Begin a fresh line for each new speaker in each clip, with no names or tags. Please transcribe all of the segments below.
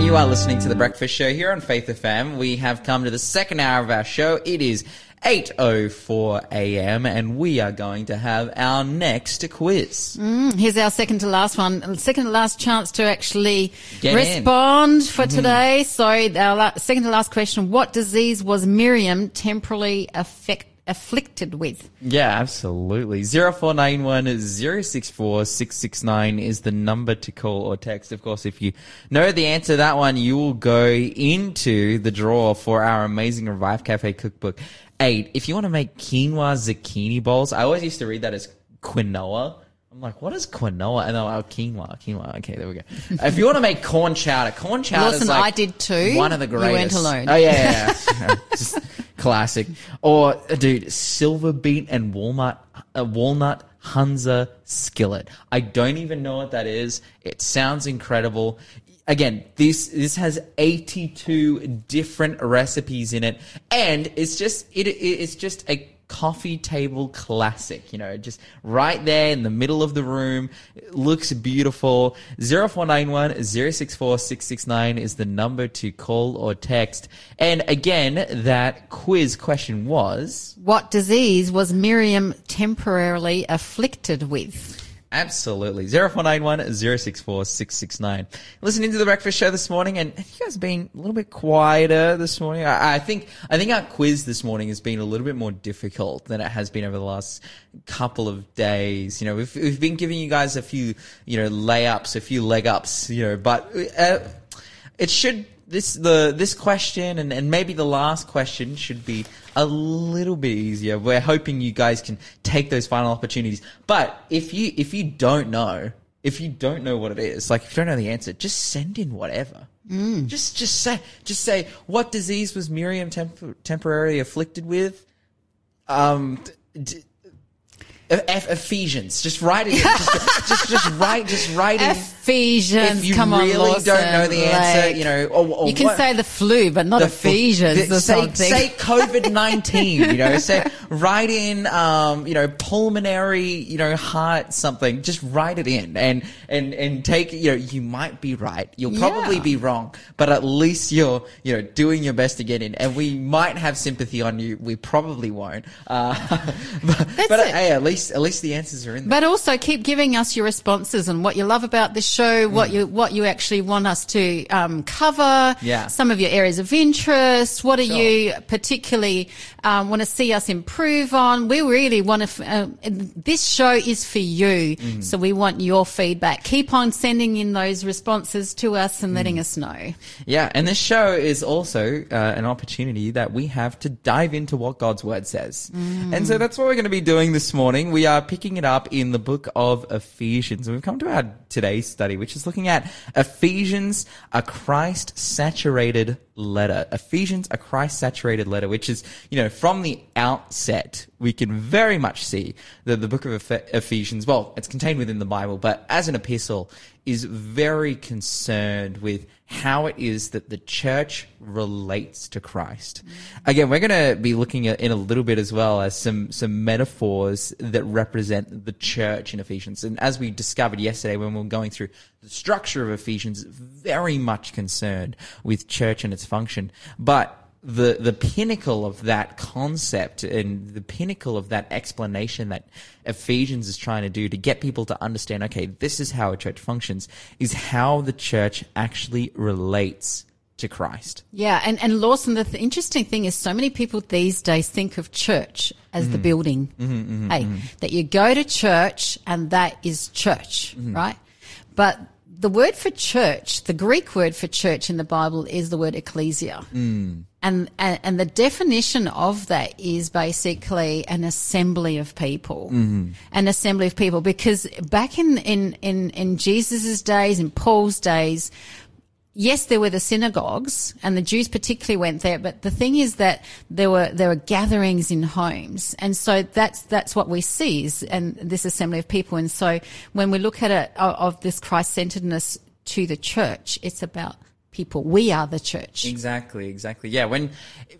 You are listening to the Breakfast Show here on Faith FM. We have come to the second hour of our show. It is 8.04 a.m. and we are going to have our next quiz.
Mm, here's our second to last one, second to last chance to actually
Get in.
respond for mm-hmm. today. So our second to last question, what disease was Miriam temporarily affect, afflicted with?
Yeah, absolutely. 0491 064 669 is the number to call or text. Of course, if you know the answer to that one, you will go into the draw for our amazing Revive Cafe cookbook. Eight. If you want to make quinoa zucchini bowls, I always used to read that as quinoa. I'm like, what is quinoa? And they're like, oh, quinoa, quinoa. Okay, there we go. if you want to make corn chowder, corn chowder
Listen,
like
I did too.
One of the
You
greatest.
weren't alone.
Oh yeah, yeah, yeah. just classic. Or uh, dude, silver beet and walnut, uh, walnut Hunza skillet. I don't even know what that is. It sounds incredible. Again, this this has 82 different recipes in it, and it's just it, it it's just a coffee table classic, you know, just right there in the middle of the room. It looks beautiful. 0491 064 669 is the number to call or text. And again, that quiz question was
What disease was Miriam temporarily afflicted with?
Absolutely 0491 064 669. Listening to the breakfast show this morning, and you guys been a little bit quieter this morning. I, I think I think our quiz this morning has been a little bit more difficult than it has been over the last couple of days. You know, we've we've been giving you guys a few you know layups, a few leg ups. You know, but uh, it should this the this question and, and maybe the last question should be a little bit easier. We're hoping you guys can take those final opportunities. But if you if you don't know, if you don't know what it is, like if you don't know the answer, just send in whatever. Mm. Just just say just say what disease was Miriam temp- temporarily afflicted with? Um. D- F- Ephesians. Just write it. In. Just, just, just write. Just write in.
Ephesians.
If you
come
really
on, Lawson.
don't know the answer,
Like,
you know, or, or
you can
what-
say the flu, but not Ephesians
the-
or
say,
something.
Say COVID nineteen. You know, say write in, um, you know, pulmonary, you know, heart something. Just write it in, and and and take. You know, you might be right. You'll probably
Yeah.
be wrong, but at least you're, you know, doing your best to get in. And we might have sympathy on you. We probably won't. Uh, but but
it.
hey, at least at least the answers are in there.
But also keep giving us your responses and what you love about the show, what you what you actually want us to um, cover.
Yeah.
Some of your areas of interest. What do
Sure.
you particularly um, want to see us improve on? We really want to. F- uh, this show is for you,
Mm.
so we want your feedback. Keep on sending in those responses to us and
Mm.
letting us know.
Yeah, and this show is also uh, an opportunity that we have to dive into what God's word says. And so that's what we're going to be doing this morning. We are picking it up in the book of Ephesians. And we've come to our today's study, which is looking at Ephesians, a Christ saturated letter. Ephesians, a Christ saturated letter, which is, you know, from the outset, we can very much see that the book of Eph- Ephesians, well, it's contained within the Bible, but as an epistle, is very concerned with how it is that the church relates to Christ. Again, we're going to be looking at in a little bit as well as some some metaphors that represent the church in Ephesians. And as we discovered yesterday when we were going through the structure of Ephesians, very much concerned with church and its function. But the the pinnacle of that concept and the pinnacle of that explanation that Ephesians is trying to do to get people to understand, okay, this is how a church functions, is how the church actually relates to Christ.
Yeah, and, and Lawson, the th- interesting thing is so many people these days think of church as
Mm-hmm.
the building. hey, that you go to church and that is church,
Mm-hmm.
right? But the word for church, the Greek word for church in the Bible is the word ecclesia.
Mm.
And, and, and the definition of that is basically an assembly of people.
Mm-hmm.
An assembly of people. Because back in, in, in, in Jesus' days, in Paul's days, yes, there were the synagogues and the Jews particularly went there, but the thing is that there were, there were gatherings in homes. And so that's, that's what we see is, and this assembly of people. And so when we look at it of, this Christ-centeredness to the church, it's about people. We are the church.
Exactly, exactly. Yeah, when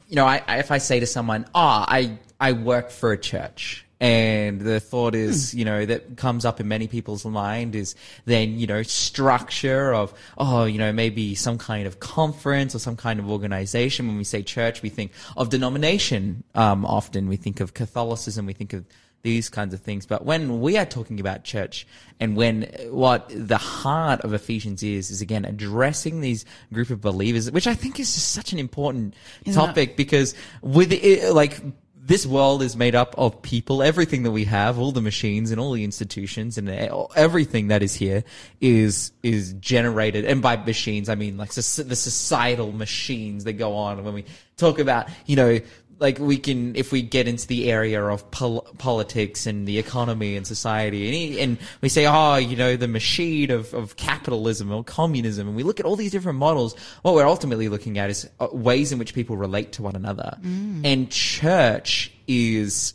you know, I, I if I say to someone, "Ah, I I work for a church," And the thought is, you know, that comes up in many people's mind is then, you know, structure of, oh, you know, maybe some kind of conference or some kind of organization. When we say church, we think of denomination. Um, often we think of Catholicism, we think of these kinds of things. But when we are talking about church and when what the heart of Ephesians is, is again addressing these group of believers, which I think is just such an important
Isn't
topic because with it, like, this world is made up of people. Everything that we have, all the machines and all the institutions and eh, everything that is here is is generated. And by machines, I mean like the societal machines that go on when we talk about you know like we can if we get into the area of pol- politics and the economy and society and, and, we say oh you know the machine of, of capitalism or communism and we look at all these different models what we're ultimately looking at is uh, ways in which people relate to one another mm. and church is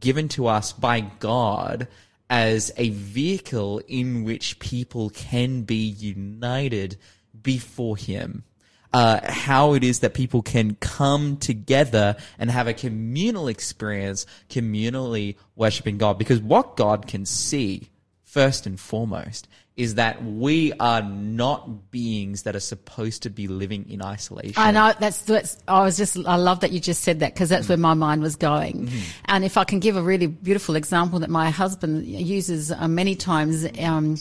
given to us by god as a vehicle in which people can be united before him uh, how it is that people can come together and have a communal experience, communally worshiping God. Because what God can see, first and foremost, is that we are not beings that are supposed to be living in isolation.
I know that's that's. I was just. I love that you just said that because that's mm. where my mind was going. Mm. And if I can give a really beautiful example that my husband uses uh, many times. Um,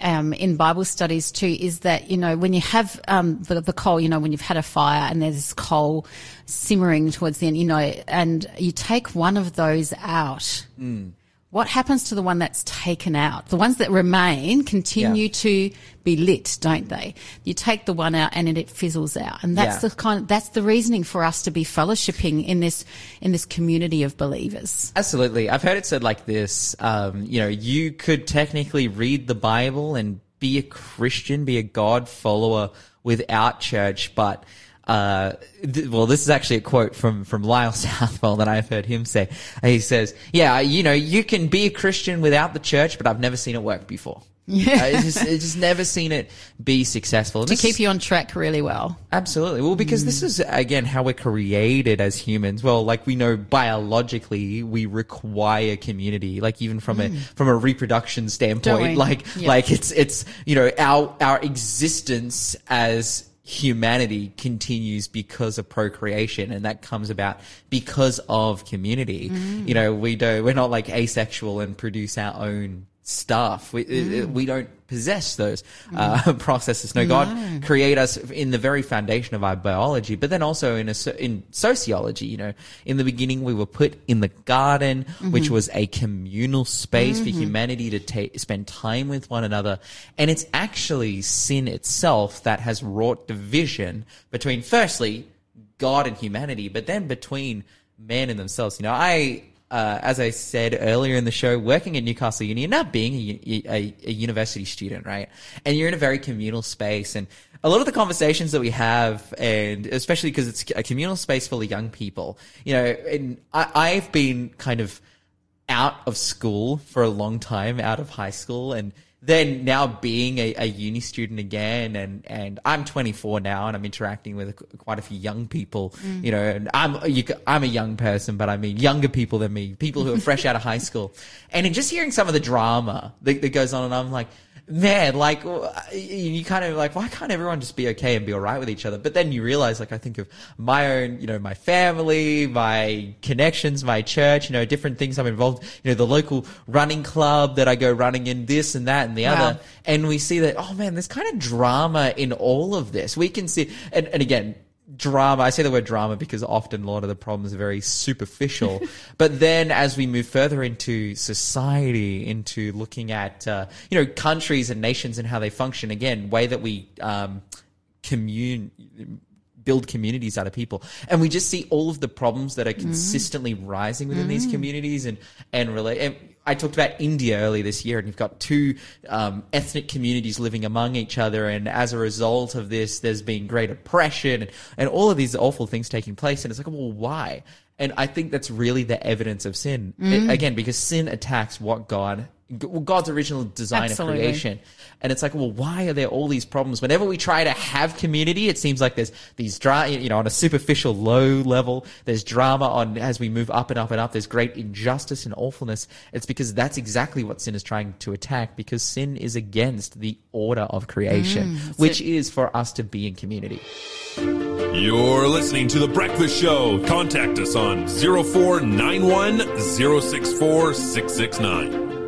um, in Bible studies too is that you know when you have um, the, the, coal, you know when you've had a fire and there's coal simmering towards the end, you know, and you take one of those out. Mm what happens to the one that's taken out? The ones that remain continue yeah. to be lit, don't they? You take the one out and it fizzles out. And that's yeah. the kind of, that's the reasoning for us to be fellowshipping in this, in this community of believers.
Absolutely. I've heard it said like this. Um, you know, you could technically read the Bible and be a Christian, be a God follower without church, but uh, th- well, this is actually a quote from, from Lyle Southwell that I've heard him say. He says, yeah, you know, you can be a Christian without the church, but I've never seen it work before. Yeah. Uh, just, just never seen it be successful.
to keep you on track really well.
Absolutely. Well, because mm. this is, again, how we're created as humans. Well, like we know biologically, we require community, like even from mm. a, from a reproduction standpoint, like, yeah. like it's, it's, you know, our, our existence as humanity continues because of procreation and that comes about because of community. Mm. You know, we don't, we're not like asexual and produce our own stuff. We mm. we don't possess those uh, mm. processes. No, God no. create us in the very foundation of our biology, but then also in a, in sociology. You know, in the beginning we were put in the garden, mm-hmm. which was a communal space mm-hmm. for humanity to ta- spend time with one another, and it's actually sin itself that has wrought division between, firstly, God and humanity, but then between man and themselves. You know, I uh, as I said earlier in the show, working at Newcastle Uni and now being a, a, a, university student, right? And you're in a very communal space. And a lot of the conversations that we have, and especially because it's a communal space full of young people, you know, and I, I've been kind of out of school for a long time, out of high school. And then now being a, a, uni student again and, and I'm 24 now and I'm interacting with quite a few young people, mm. you know, and I'm, you, I'm a young person, but I mean younger people than me, people who are fresh out of high school. And in just hearing some of the drama that, that goes on and I'm like, man, like you kind of like, why can't everyone just be okay and be all right with each other? But then you realize, like, I think of my own, you know, my family, my connections, my church, you know, different things I'm involved, you know, the local running club that I go running in, this and that and the wow. other. And we see that, oh man, there's kind of drama in all of this. We can see, and, and again, drama. I say the word drama because often a lot of the problems are very superficial. but then as we move further into society, into looking at, uh, you know, countries and nations and how they function, again, way that we, um, commune, build communities out of people. And we just see all of the problems that are mm-hmm. consistently mm. rising within mm. these communities and, and relate. I talked about India earlier this year, and you've got two um, ethnic communities living among each other, and as a result of this, there's been great oppression and, and all of these awful things taking place. And it's like, well, why? And I think that's really the evidence of sin. Mm. It, again, because sin attacks what God God's original design
Absolutely.
of creation. And it's like, well, why are there all these problems? Whenever we try to have community, it seems like there's these drama, you know, on a superficial low level, there's drama on as we move up and up and up, there's great injustice and awfulness. It's because that's exactly what sin is trying to attack because sin is against the order of creation, mm, which is for us to be in community.
You're listening to The Breakfast Show. Contact us on 0491 064 669.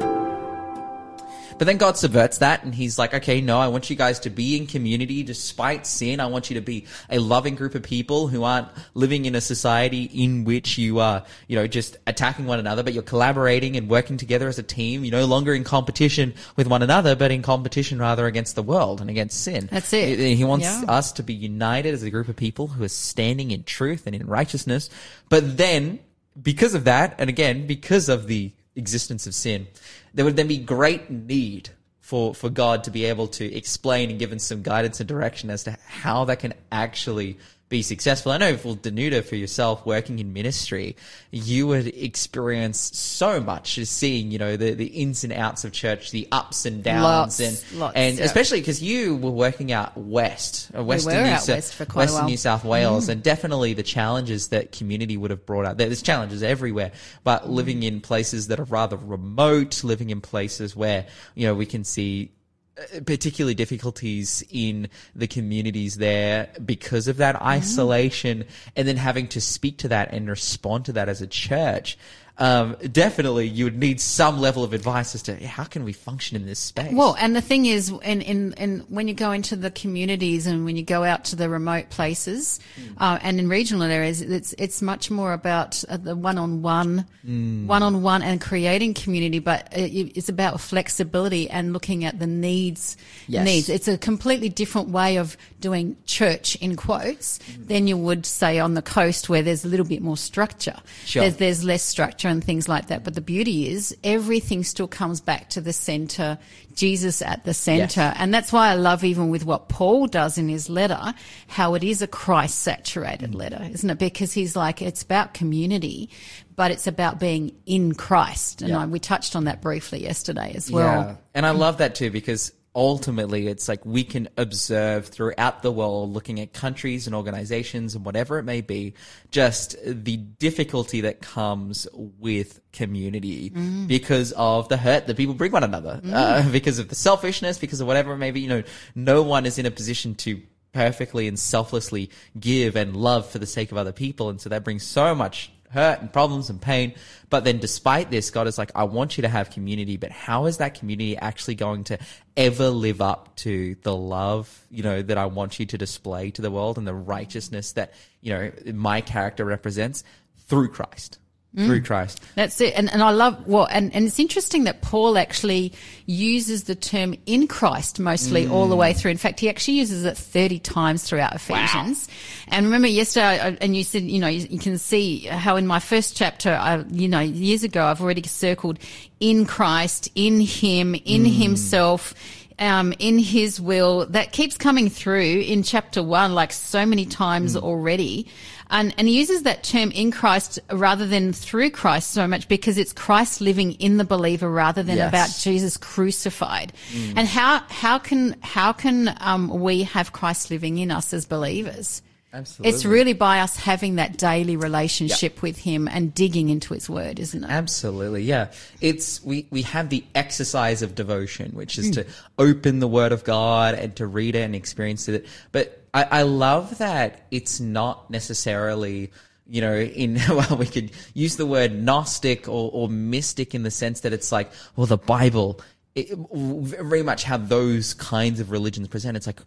But then God subverts that and he's like, okay, no, I want you guys to be in community despite sin. I want you to be a loving group of people who aren't living in a society in which you are, you know, just attacking one another, but you're collaborating and working together as a team. You're no longer in competition with one another, but in competition rather against the world and against sin.
That's it.
He he wants
Yeah.
us to be united as a group of people who are standing in truth and in righteousness. But then, because of that, and again, because of the existence of sin, there would then be great need for, for God to be able to explain and give us some guidance and direction as to how that can actually be successful. I know for Danuta, for yourself working in ministry, you would experience so much as seeing, you know, the, the ins and outs of church, the ups and downs
Lots,
and,
lots,
and
yeah.
especially because you were working out west, uh, western,
were
New, Sou-
west for quite a
western. New South Wales, and definitely the challenges that community would have brought out. There's challenges everywhere, but living in places that are rather remote, living in places where you know we can see uh, particularly difficulties in the communities there because of that isolation and then having to speak to that and respond to that as a church. Um, definitely you would need some level of advice as to how can we function in this space.
Well, and the thing is, in, in, in when you go into the communities and when you go out to the remote places uh, and in regional areas, it's it's much more about uh, the one on one, one on one, and creating community. But it, it's about flexibility and looking at the needs.
Yes.
Needs. It's a completely different way of doing church in quotes than you would say on the coast where there's a little bit more structure.
Sure.
There's there's less structure and things like that. But the beauty is everything still comes back to the center, Jesus at the center.
Yes.
And that's why I love even with what Paul does in his letter, how it is a Christ saturated letter, isn't it? Because he's like, it's about community, but it's about being in Christ. And
Yeah.
I, we touched on that briefly yesterday as well.
Yeah. And I love that too because ultimately it's like we can observe throughout the world looking at countries and organizations and whatever it may be just the difficulty that comes with community because of the hurt that people bring one another uh, because of the selfishness because of whatever it may be. You know no one is in a position to perfectly and selflessly give and love for the sake of other people. And so that brings so much hurt and problems and pain. But then despite this, God is like, I want you to have community, but how is that community actually going to ever live up to the love, you know, that I want you to display to the world and the righteousness that, you know, my character represents through Christ? Mm. Through Christ.
That's it. And, and I love, well, and, and it's interesting that Paul actually uses the term in Christ mostly mm. all the way through. In fact, he actually uses it 30 times throughout Ephesians. And remember yesterday, I- and you said, you know, you, you can see how in my first chapter, I, you know, years ago, I've already circled in Christ, in him, in mm. himself. Um, in his will that keeps coming through in chapter one, like so many times already. And, and he uses that term in Christ rather than through Christ so much because it's Christ living in the believer rather than
Yes.
about Jesus crucified. And how, how can, how can, um, we have Christ living in us as believers?
Absolutely.
It's really by us having that daily relationship with him and digging into his word, isn't it?
Absolutely, yeah. It's we we have the exercise of devotion, which is hmm. to open the Word of God and to read it and experience it. But I, I love that it's not necessarily. You know, in well, we could use the word Gnostic or, or mystic in the sense that it's like, well, the Bible it, very much how those kinds of religions present. It's like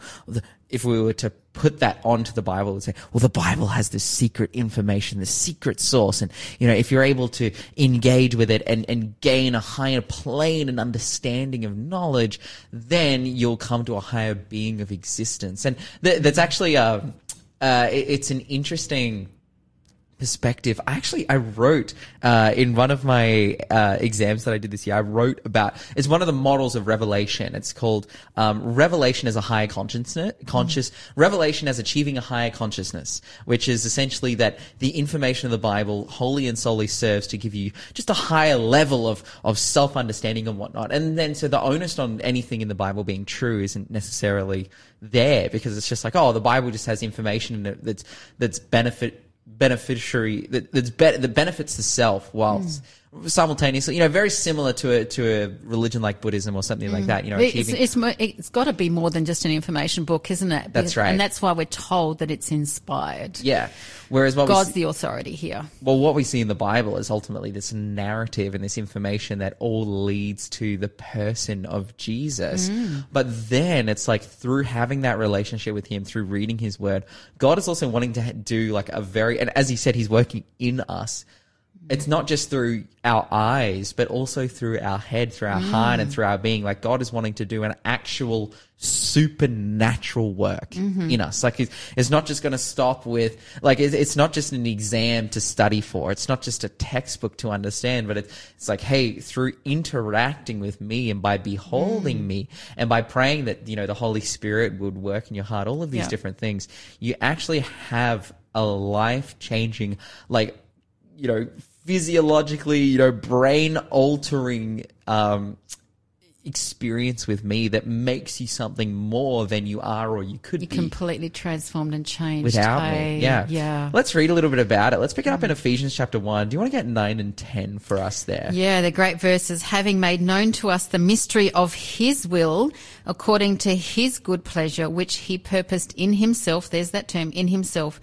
if we were to put that onto the Bible and say, well, the Bible has this secret information, this secret source. And, you know, if you're able to engage with it and, and gain a higher plane and understanding of knowledge, then you'll come to a higher being of existence. And th- that's actually, um, uh, it- it's an interesting perspective. I actually I wrote uh, in one of my uh, exams that I did this year. I wrote about it's one of the models of revelation. It's called um, revelation as a higher consciousness, conscious revelation as achieving a higher consciousness, which is essentially that the information of the Bible wholly and solely serves to give you just a higher level of of self understanding and whatnot. And then so the onus on anything in the Bible being true isn't necessarily there because it's just like oh the Bible just has information in it that's that's benefit beneficiary that that's be, that benefits the self whilst mm. Simultaneously you know very similar to a to a religion like Buddhism or something like mm. that you know
It's, it's, it's got to be more than just an information book, isn't it?
That's right.
And that's why we're told that it's inspired.
yeah whereas what
God's
see-
the authority here.
well, what we see in the Bible is ultimately this narrative and this information that all leads to the person of Jesus. Mm. But then it's like through having that relationship with Him, through reading His Word, God is also wanting to do like a very, and as He said, He's working in us. It's not just through our eyes, but also through our head, through our heart, and mm. through our being. Like God is wanting to do an actual supernatural work mm-hmm. in us. Like it's, it's not just going to stop with like it's, it's not just an exam to study for. It's not just a textbook to understand, but it's, it's like hey, through interacting with me and by beholding mm. me and by praying that you know the Holy Spirit would work in your heart, all of these
Yeah.
different things, you actually have a life changing like you know, physiologically, you know, brain altering um, experience with me that makes you something more than you are or you could
You're
be
completely transformed and changed.
without
hey?
me. Yeah.
Yeah.
Let's read a little bit about it. Let's pick it up in Ephesians chapter 1. Do you want to get 9 and 10 for us there?
Yeah, the great verses, having made known to us the mystery of his will, according to his good pleasure, which he purposed in himself. There's that term, in himself.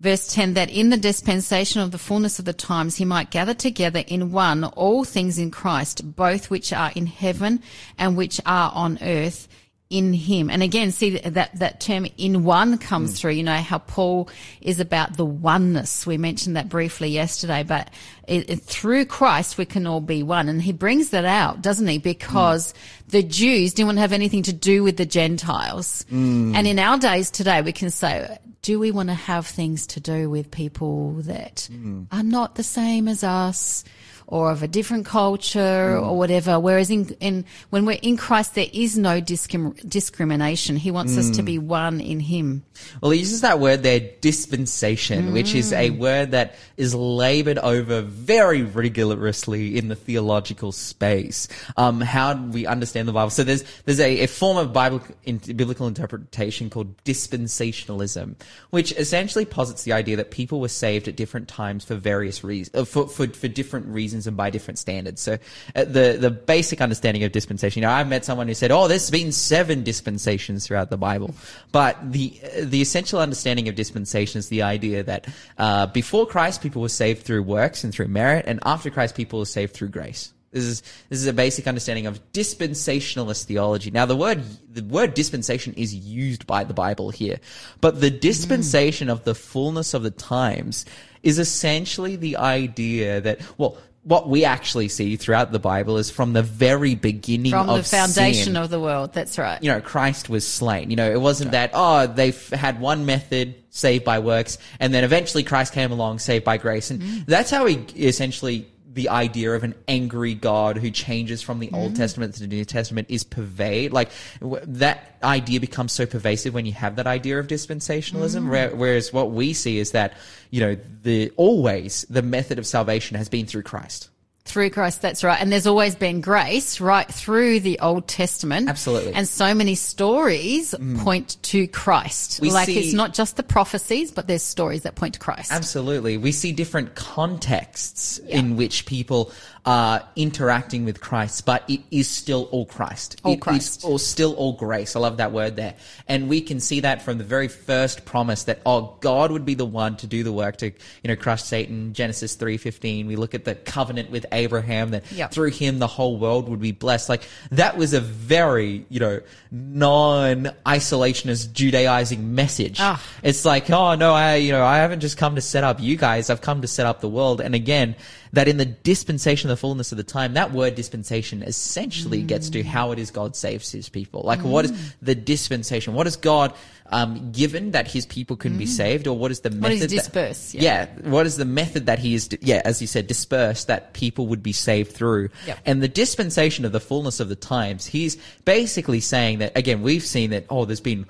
Verse 10, that in the dispensation of the fullness of the times he might gather together in one all things in Christ, both which are in heaven and which are on earth in him. And again, see that, that term in one comes hmm. through, you know, how Paul is about the oneness. We mentioned that briefly yesterday, but it, it- through Christ, we can all be one. And he brings that out, doesn't he? Because hmm. the Jews didn't want to have anything to do with the Gentiles. Hmm. And in our days today, we can say, do we want to have things to do with people that hmm. are not the same as us? Or of a different culture or whatever. Whereas in, in when we're in Christ, there is no discrim- discrimination. He wants us to be one in Him.
Well, he uses that word there, dispensation, which is a word that is labored over very rigorously in the theological space. Um, how do we understand the Bible? So there's there's a, a form of Bible in, biblical interpretation called dispensationalism, which essentially posits the idea that people were saved at different times for various reasons, uh, for, for for different reasons and by different standards. So uh, the the basic understanding of dispensation. You know, I've met someone who said, "Oh, there's been seven dispensations throughout the Bible," but the the essential understanding of dispensation is the idea that uh, before Christ, people were saved through works and through merit, and after Christ, people were saved through grace. This is this is a basic understanding of dispensationalist theology. Now, the word the word dispensation is used by the Bible here, but the dispensation of the fullness of the times is essentially the idea that well. What we actually see throughout the Bible is from the very beginning
From
of
the foundation
sin,
of the world. That's right.
you know, Christ was slain. You know, it wasn't that, oh, they've had one method, saved by works, and then eventually Christ came along, saved by grace. And mm. that's how he essentially, the idea of an angry God who changes from the Old mm-hmm. Testament to the New Testament is pervade. Like, w- that idea becomes so pervasive when you have that idea of dispensationalism, mm-hmm. where, whereas what we see is that, you know, the, always the method of salvation has been through Christ.
Through Christ, that's right. And there's always been grace right through the Old Testament.
Absolutely. Mm.
And so many stories point to Christ.
We
like
see-
it's not just the prophecies, but there's stories that point to Christ.
Absolutely. We see different contexts in which people are interacting with Christ, but it is still all Christ.
All
It is
Christ.
all, still all grace. I love that word there. And we can see that from the very first promise that, oh, God would be the one to do the work to, you know, crush Satan. Genesis 3.15. We look at the covenant with Abraham that
Yep.
through him the whole world would be blessed. Like that was a very, you know, non-isolationist Judaizing message.
Ah.
It's like, oh no, I, you know, I haven't just come to set up you guys. I've come to set up the world. And again, that in the dispensation of the fullness of the time, that word dispensation essentially gets to how it is God saves his people. Like, what is the dispensation? What is God um, given that his people can be saved, or what is the method?
What is
that-
disperse?
yeah. what is the method that he is? Yeah, as you said, dispersed that people would be saved through,
Yep.
and the dispensation of the fullness of the times. He's basically saying that again. We've seen that. Oh, there's been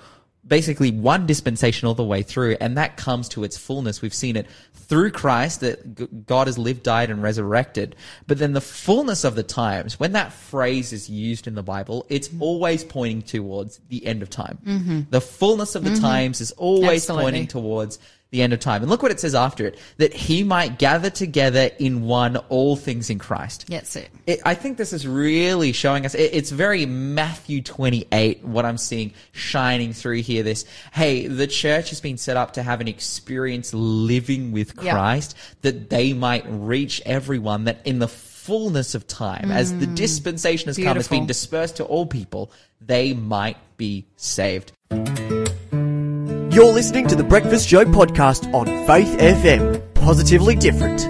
basically one dispensation all the way through, and that comes to its fullness. We've seen it through Christ that God has lived, died, and resurrected. But then the fullness of the times, when that phrase is used in the Bible, it's mm-hmm. always pointing towards the end of time. Mm-hmm. The fullness of the mm-hmm. times is always
Absolutely.
pointing towards the end of time. And look what it says after it that he might gather together in one all things in Christ.
That's it.
It, I think this is really showing us. It, it's very Matthew 28, what I'm seeing shining through here. This, hey, the church has been set up to have an experience living with. Christ that they might reach everyone that in the fullness of time, as the mm. dispensation has come, has been dispersed to all people, they might be saved.
You're listening to the Breakfast Show podcast on Faith FM. Positively different.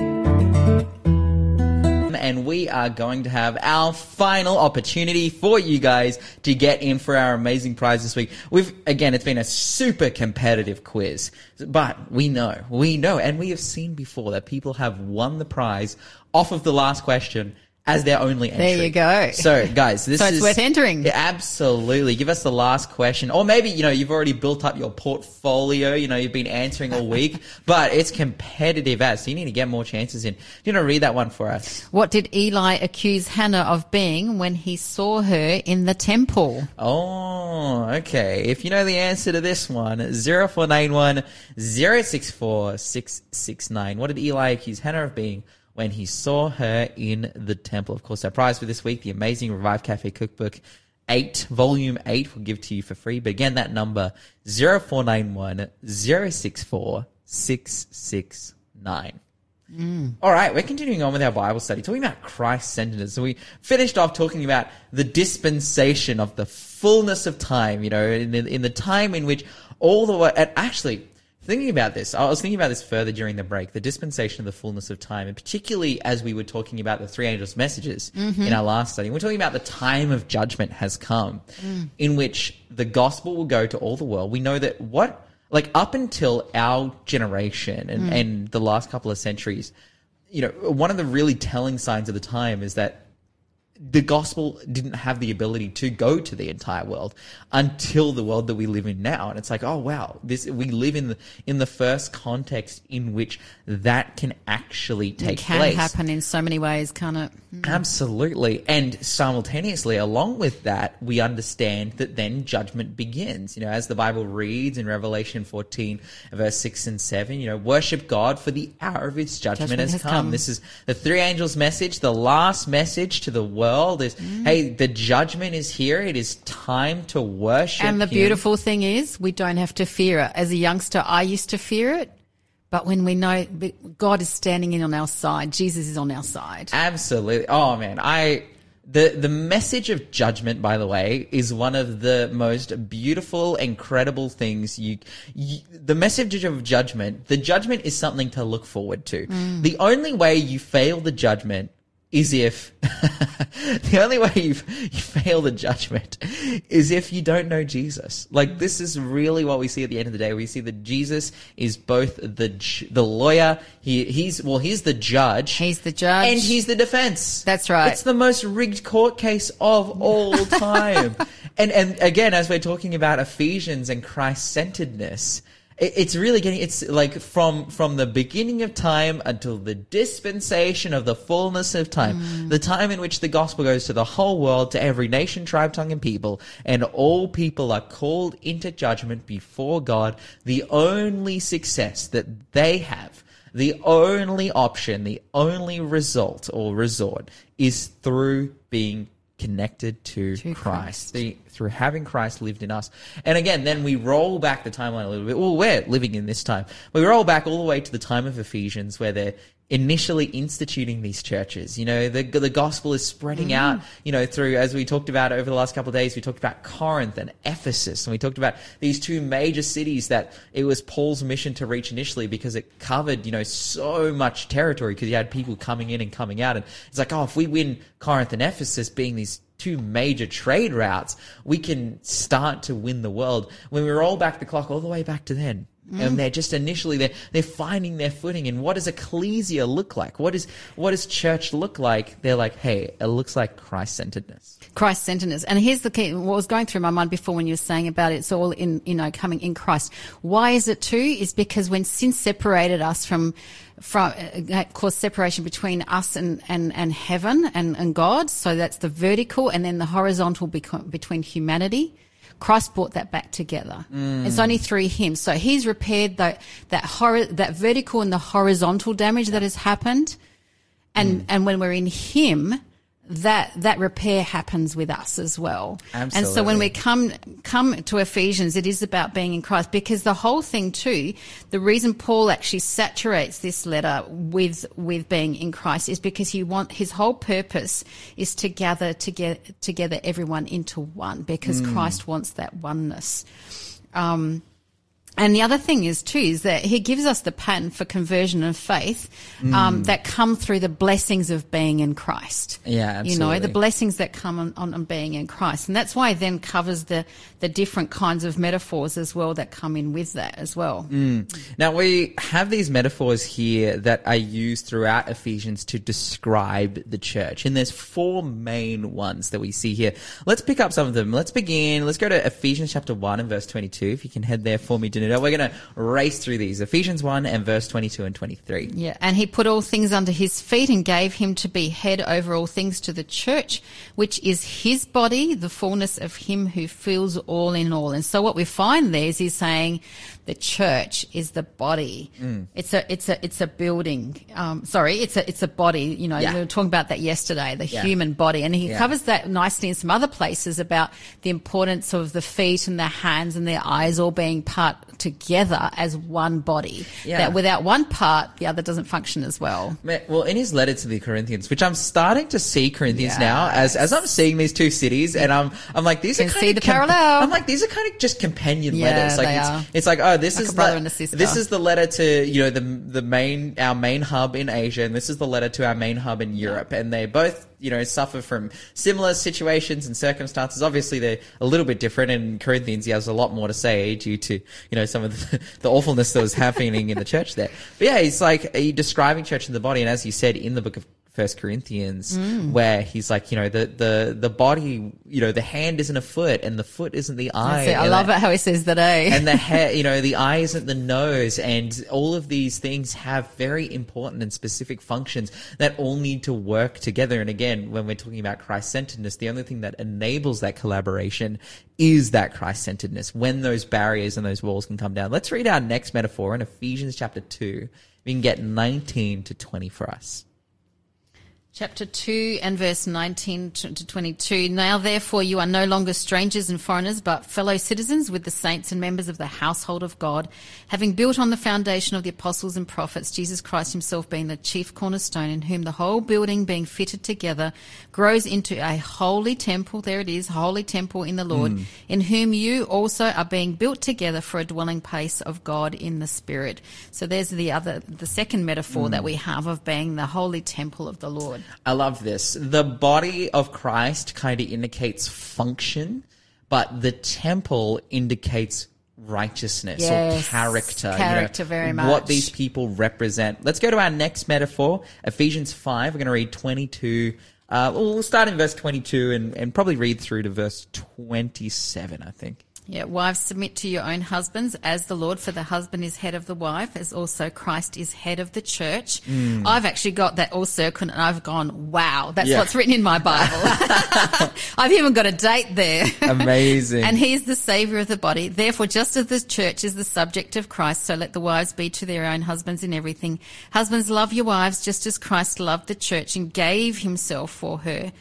and we are going to have our final opportunity for you guys to get in for our amazing prize this week. We've, again, it's been a super competitive quiz, but we know, we know, and we have seen before that people have won the prize off of the last question as their only entry.
There you go.
So, guys, this
So it's
is
worth entering.
Absolutely. Give us the last question. Or maybe, you know, you've already built up your portfolio, you know, you've been answering all week, but it's competitive as, so you need to get more chances in. Do you want to read that one for us?
What did Eli accuse Hannah of being when he saw her in the temple?
Oh, okay. If you know the answer to this one, 0491 064 669. What did Eli accuse Hannah of being when he saw her in the temple? Of course, our prize for this week, the amazing Revive Cafe cookbook. 8, volume 8, we'll give to you for free. But again, that number, 0491 064 669. Mm. All right, we're continuing on with our Bible study, talking about Christ centeredness. So we finished off talking about the dispensation of the fullness of time, you know, in, in, in the time in which all the way, and actually, thinking about this, I was thinking about this further during the break, the dispensation of the fullness of time, and particularly as we were talking about the three angels' messages mm-hmm. in our last study, we're talking about the time of judgment has come, mm. in which the gospel will go to all the world. We know that what like up until our generation and, mm. and the last couple of centuries, you know, one of the really telling signs of the time is that the gospel didn't have the ability to go to the entire world until the world that we live in now. And it's like, oh wow, this we live in the in the first context in which that can actually take
It can
place.
happen in so many ways, can't it? Mm.
Absolutely. And simultaneously, along with that, we understand that then judgment begins. You know, as the Bible reads in Revelation 14, verse 6 and 7, you know, worship God for the hour of its judgment,
Judgment
has,
has
come.
come.
This is the three angels' message. The last message to the world is,
Mm.
hey, the judgment is here. It is time to worship.
And the
Him.
beautiful thing is, we don't have to fear it. As a youngster, I used to fear it. But when we know God is standing in on our side, Jesus is on our side.
Absolutely. Oh man, I the the message of judgment, by the way, is one of the most beautiful, incredible things. You, you the message of judgment. The judgment is something to look forward to. The only way you fail the judgment is if the only way you you fail the judgment is if you don't know Jesus. Like mm. this is really what we see at the end of the day. We see that Jesus is both the the lawyer. He he's well he's the judge.
He's the judge.
And he's the defense.
That's right.
It's the most rigged court case of all time. and and again, as we're talking about Ephesians and Christ centeredness, it's really getting it's like from from the beginning of time until the dispensation of the fullness of time,
Mm.
the time in which the gospel goes to the whole world, to every nation, tribe, tongue, and people, and all people are called into judgment before God. The only success that they have the only option, the only result or resort is through being connected to,
To
Christ,
Christ.
The, through having Christ lived in us. And again, then we roll back the timeline a little bit. Well, we're living in this time. We roll back all the way to the time of Ephesians where they're initially instituting these churches. You know, the the gospel is spreading mm. out. You know, through as we talked about over the last couple of days, we talked about Corinth and Ephesus, and we talked about these two major cities that it was Paul's mission to reach initially because it covered you know so much territory because you had people coming in and coming out, and it's like, oh, if we win Corinth and Ephesus being these two major trade routes, we can start to win the world. When we roll back the clock all the way back to then, and they're just initially they're they're finding their footing. And what does ecclesia look like? What is what does church look like? They're like, hey, it looks like Christ centeredness.
Christ centeredness. And here's the key. What was going through my mind before when you were saying about it's all in, you know, coming in Christ. Why is it too? Is because when sin separated us from, from, uh, caused separation between us and, and, and heaven and, and God. So that's the vertical and then the horizontal beco- between humanity. Christ brought that back together. Mm. It's only through Him. So He's repaired that that hor- that vertical and the horizontal damage that has happened, and mm. and when we're in Him, that that repair happens with us as well. And so when we come come to Ephesians, it is about being in Christ because the whole thing too, the reason Paul actually saturates this letter with with being in Christ is because he want his whole purpose is to gather together together everyone into one because Christ wants that oneness. Um, and the other thing is too is that he gives us the pattern for conversion and faith um, that come through the blessings of being in Christ.
Yeah, absolutely.
you know the blessings that come on, on, on being in Christ, and that's why it then covers the the different kinds of metaphors as well that come in with that as well.
Now we have these metaphors here that are used throughout Ephesians to describe the church, and there's four main ones that we see here. Let's pick up some of them. Let's begin. Let's go to Ephesians chapter one and verse 22. If you can head there for me, Danuta. We're going to race through these. Ephesians one and verse 22 and 23.
Yeah, and he put all things under his feet and gave him to be head over all things to the church, which is his body, the fullness of him who fills all in all. And so what we find there is he's saying the church is the body.
Mm.
It's a, it's a, it's a building. Um, sorry, it's a, it's a body. You know,
Yeah.
we were talking about that yesterday, the
Yeah.
human body. And he
Yeah.
covers that nicely in some other places about the importance of the feet and the hands and their eyes all being part together as one body.
Yeah.
That without one part, the other doesn't function as well.
Well, in his letter to the Corinthians, which I'm starting to see Corinthians now, as as I'm seeing these two cities, and I'm I'm like these are kind
see
of
the parallel.
I'm like these are kind of just companion letters. Like
they
it's,
are.
it's like oh this
Like
is the,
and
this is the letter to you know the the main our main hub in Asia, and this is the letter to our main hub in Europe, and they both you know suffer from similar situations and circumstances. Obviously, they're a little bit different. In Corinthians, he has a lot more to say due to you know some of the, the awfulness that was happening in the church there. But yeah, he's like he describing church in the body, and as he said in the book of First Corinthians,
Mm.
where he's like, you know, the, the, the body, you know, the hand isn't a foot and the foot isn't the eye.
I love
the-
it how he says that, eh?
and the hair, you know, the eye isn't the nose, and all of these things have very important and specific functions that all need to work together. And again, when we're talking about Christ centeredness, the only thing that enables that collaboration is that Christ centeredness when those barriers and those walls can come down. Let's read our next metaphor in Ephesians chapter 2. We can get 19 to 20 for us.
Chapter 2 and verse 19 to to 22. Now therefore you are no longer strangers and foreigners, but fellow citizens with the saints and members of the household of God, having built on the foundation of the apostles and prophets, Jesus Christ himself being the chief cornerstone, in whom the whole building being fitted together grows into a holy temple. There it is, holy temple in the Lord, mm. in whom you also are being built together for a dwelling place of God in the Spirit. So there's the other, the second metaphor mm. that we have of being the holy temple of the Lord.
I love this. The body of Christ kind of indicates function, but the temple indicates righteousness
Yes,
or character. you know,
character very
What these people represent. Let's go to our next metaphor, Ephesians 5. We're going to read 22. Uh, we'll start in verse 22 and, and probably read through to verse 27, I think.
Yeah, wives submit to your own husbands as the Lord, for the husband is head of the wife, as also Christ is head of the church. Mm. I've actually got that all circled and I've gone, wow, that's
Yeah.
what's written in my Bible. I've even got a date there.
Amazing.
and he is the savior of the body. Therefore, just as the church is the subject of Christ, so let the wives be to their own husbands in everything. Husbands, love your wives just as Christ loved the church and gave himself for her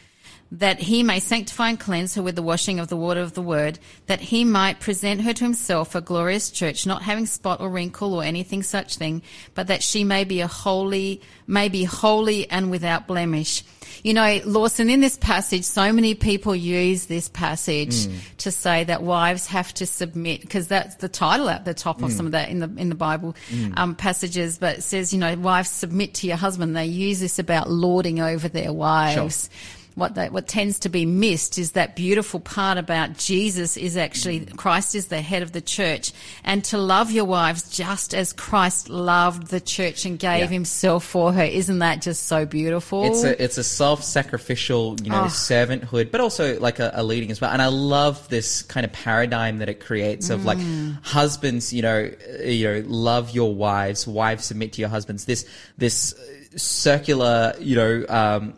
that he may sanctify and cleanse her with the washing of the water of the word, that he might present her to himself a glorious church, not having spot or wrinkle or anything such thing, but that she may be a holy, may be holy and without blemish. You know, Lawson, in this passage, so many people use this passage hmm. to say that wives have to submit, because that's the title at the top of hmm. some of that in the in the Bible hmm. um, passages. But it says, you know, wives submit to your husband. They use this about lording over their wives what they, what tends to be missed is that beautiful part about Jesus is actually Christ is the head of the church and to love your wives just as Christ loved the church and gave
Yeah.
himself for her. Isn't that just so beautiful?
It's a it's a self sacrificial, you know,
Oh.
servanthood, but also like a, a leading as well. And I love this kind of paradigm that it creates of like
Mm.
husbands, you know, uh, you know, love your wives, wives submit to your husbands. This this circular, you know. Um,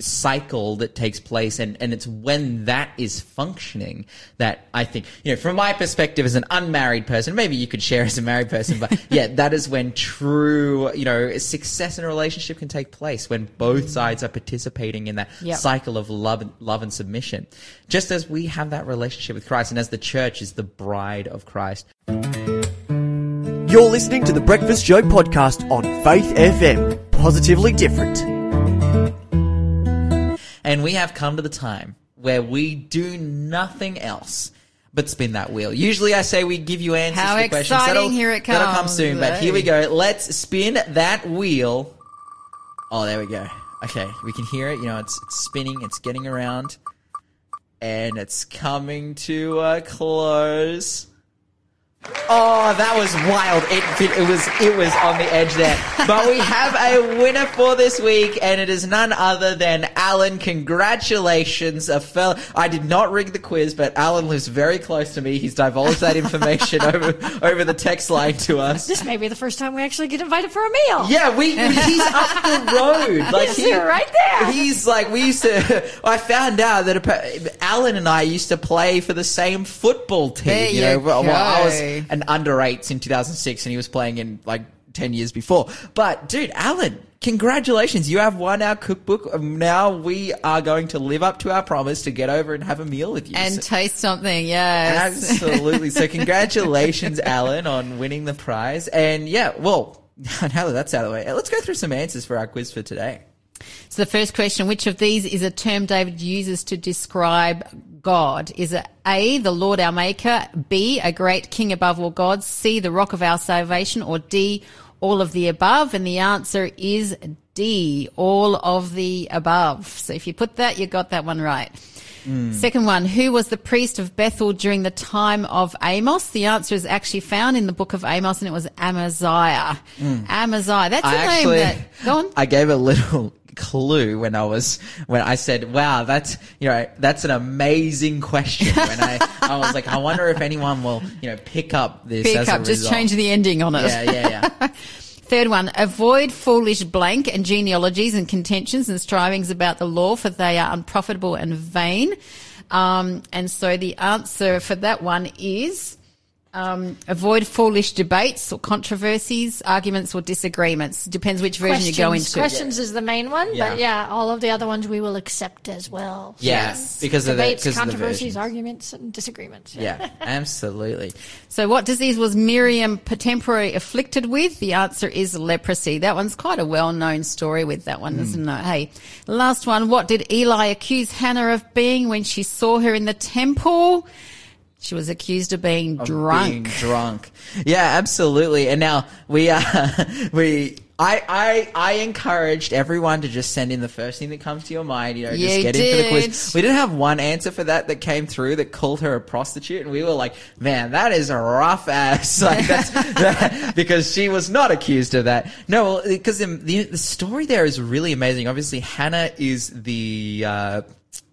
cycle that takes place and, and it's when that is functioning that I think, you know, from my perspective as an unmarried person, maybe you could share as a married person, but yeah, that is when true, you know, success in a relationship can take place when both sides are participating in that
Yep.
cycle of love and, love and submission. Just as we have that relationship with Christ and as the church is the bride of Christ.
You're listening to the Breakfast Show podcast on Faith FM. Positively different.
And we have come to the time where we do nothing else but spin that wheel. Usually I say we give you answers
How
to questions.
exciting.
That'll,
Here it comes.
That'll come soon, but here we go. Let's spin that wheel. Oh, there we go. Okay, we can hear it. You know, it's, it's spinning, it's getting around, and it's coming to a close. Oh, that was wild. It, it was it was on the edge there. But we have a winner for this week, and it is none other than Alan. Congratulations, a fella. I did not rig the quiz, but Alan lives very close to me. He's divulged that information over over the text line to us.
This may be the first time we actually get invited for a meal.
Yeah, we he's up the road. Like
He's right there.
He's like we used to. I found out that Alan and I used to play for the same football team.
There
you know,
you
well, well, I was an under eights in 2006, and he was playing in like 10 years before. But dude, Alan. Congratulations, you have won our cookbook. Um, Now we are going to live up to our promise to get over and have a meal with you.
and
So-
taste something, yes.
Absolutely. So congratulations, Alan, on winning the prize. And yeah, well, now that that's out of the way, let's go through some answers for our quiz for today.
So the first question, which of these is a term David uses to describe God? Is it A, the Lord our Maker, B, a great king above all gods, C, the rock of our salvation, or D, all of the above? And the answer is D, all of the above. So if you put that, you got that one right. Hmm. Second one, who was the priest of Bethel during the time of Amos? The answer is actually found in the book of Amos and it was Amaziah. Hmm. Amaziah. That's a
I
name
actually,
that, go on.
I gave a little clue when I was, when I said, wow, that's, you know, that's an amazing question. When I, I was like, I wonder if anyone will, you know, pick up this
Pick up, just change the ending on it.
Yeah, yeah, yeah.
Third one, avoid foolish blank and genealogies and contentions and strivings about the law, for they are unprofitable and vain. Um, and so the answer for that one is um, avoid foolish debates or controversies, arguments or disagreements. Depends which version you go into.
Questions is the main one,
Yeah.
but yeah, all of the other ones we will accept as well.
Yeah, because of the,
Debates,
because of the
controversies, arguments, and disagreements.
Yeah, absolutely.
So what disease was Miriam temporarily afflicted with? The answer is leprosy. That one's quite a well-known story with that one, isn't it? Hey, last one. What did Eli accuse Hannah of being when she saw her in the temple? She was accused of being drunk.
Being drunk. Yeah, absolutely. And now we uh we I, I I encouraged everyone to just send in the first thing that comes to your mind, you know, just get in for the quiz. We didn't have one answer for that that came through that called her a prostitute and we were like, man, that is a rough ass. Like that's that, because she was not accused of that. No, well, because the, the the story there is really amazing. Obviously Hannah is the uh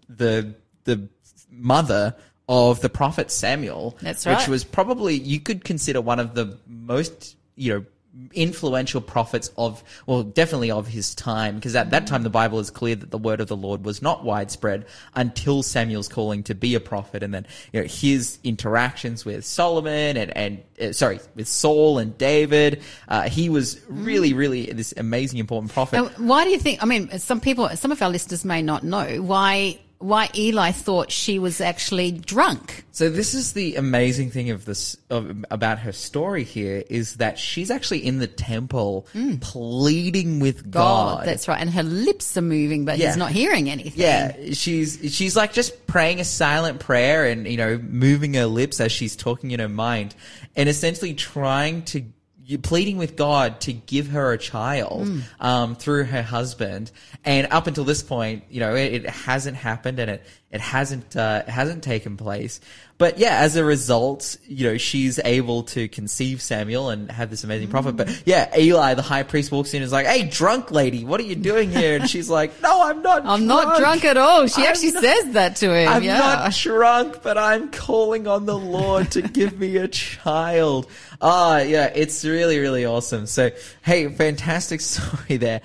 the the mother of the prophet Samuel.
That's
Which was probably you could consider one of the most you know influential prophets of well definitely of his time because at that time the bible is clear that the word of the lord was not widespread until samuel's calling to be a prophet and then you know his interactions with solomon and and uh, sorry with saul and david uh, he was really really this amazing important prophet
Now, why do you think? I mean, some people, some of our listeners may not know why why Eli thought she was actually drunk.
So this is the amazing thing of this of, about her story here is that she's actually in the temple mm. pleading with God.
God, that's right. And her lips are moving, but
Yeah.
he's not hearing anything.
Yeah, she's she's like just praying a silent prayer and you know moving her lips as she's talking in her mind, and essentially trying to you pleading with God to give her a child um, through her husband. And up until this point, you know, it, it hasn't happened and it it hasn't uh, it hasn't taken place. But yeah, as a result, you know, she's able to conceive Samuel and have this amazing prophet. But yeah, Eli, the high priest, walks in and is like, "Hey, drunk lady, what are you doing here?" And she's like, "No, I'm not.
I'm not drunk at all. She
I'm
actually
not-
says that to him.
I'm
yeah.
not drunk, but I'm calling on the Lord to give me a child. Ah, yeah, it's really, really awesome. So, hey, fantastic story there.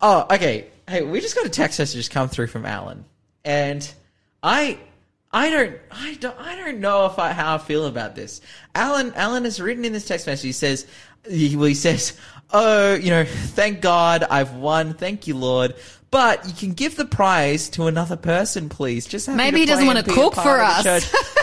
Oh, okay. Hey, we just got a text message come through from Alan, and I, I don't, I don't, I don't know if I how I feel about this. Alan, Alan has written in this text message. He says, he, well, he says, "Oh, you know, thank God I've won. Thank you, Lord." But you can give the prize to another person, please. Just
Maybe he doesn't wanna
and be a
cook for us.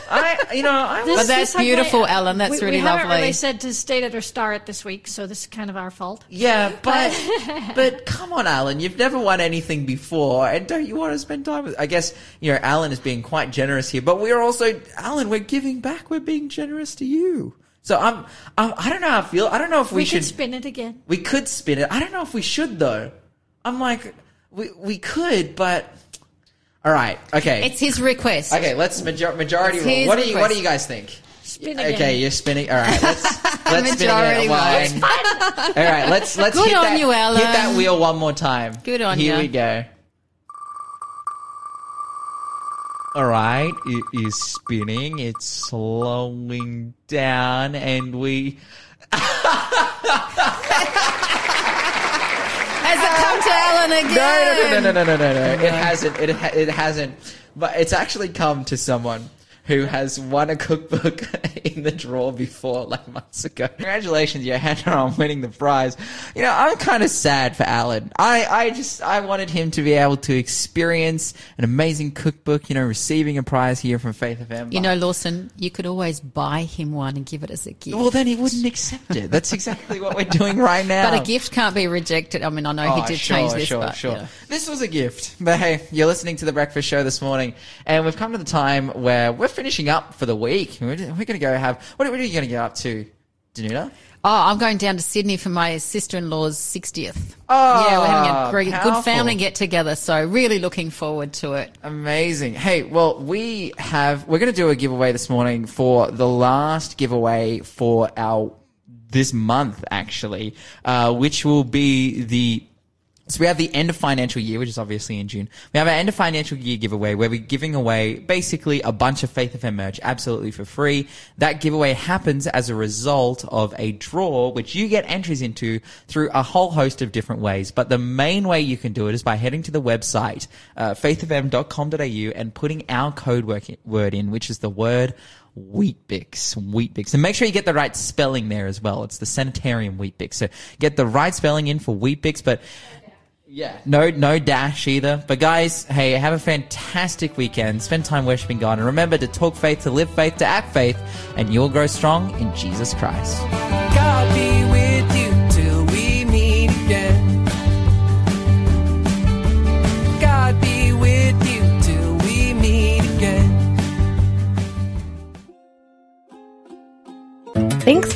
I, you know, I was,
But that's
this segment-
beautiful, Ellen. That's
we,
really
we haven't really said to state it or star it this week, so this is kind of our fault.
yeah, but but come on, Alan, you've never won anything before, and don't you want to spend time with? I guess you know Alan is being quite generous here, but we're also Alan. We're giving back. We're being generous to you. So I'm, I'm I don't know how I feel. I don't know if we,
We,
should
could spin it again.
We could spin it. I don't know if we should though. I'm like, we we could, but all right, okay,
It's his request.
okay. Let's major- majority
It's
rule.
his
What do you What
request.
do you guys think?
Spin again.
Okay, you're spinning. All right, let's let's spin
Majority
again. One. All right, let's let's
Good
hit
on
that,
you, Alan.
Hit that wheel one more time.
Good on you.
Here
ya.
we go. All right, it is spinning. It's slowing down, and we.
Has it come to Alan again?
No, no, no, no, no, no, no, no. It hasn't. It ha- it hasn't. But it's actually come to someone who has won a cookbook in the draw before, like months ago. Congratulations, Johanna, on winning the prize. You know, I'm kind of sad for Alan. I, I just, I wanted him to be able to experience an amazing cookbook. You know, receiving a prize here from Faith of FM.
You know, Lawson, you could always buy him one and give it as a gift.
well, then he wouldn't accept it. That's exactly what we're doing right now.
but a gift can't be rejected. I mean, I know he
Oh,
did
sure,
change this,
sure,
but
sure.
yeah.
This was a gift. But hey, you're listening to the Breakfast Show this morning, and we've come to the time where we're finishing up for the week. We're, we're going to go have. What, what are you going to go up to, Danuta?
Oh, I'm going down to Sydney for my sister-in-law's 60th.
Oh,
yeah, we're having a great, good family get together. So really looking forward to it.
Amazing. Hey, well, we have. We're going to do a giveaway this morning for the last giveaway for our this month, actually, uh, which will be the So we have the end of financial year, which is obviously in June. We have our end of financial year giveaway where we're giving away basically a bunch of Faith FM merch absolutely for free. That giveaway happens as a result of a draw, which you get entries into through a whole host of different ways. But the main way you can do it is by heading to the website, uh, faithfm.com.au and putting our code word in, which is the word Weet-Bix, Wheat Bix. And make sure you get the right spelling there as well. It's the Sanitarium Weet-Bix. So get the right spelling in for Weet-Bix, but yeah, no, no dash either. But guys, hey, have a fantastic weekend. Spend time worshiping God, and remember to talk faith, to live faith, to act faith, and you'll grow strong in Jesus Christ.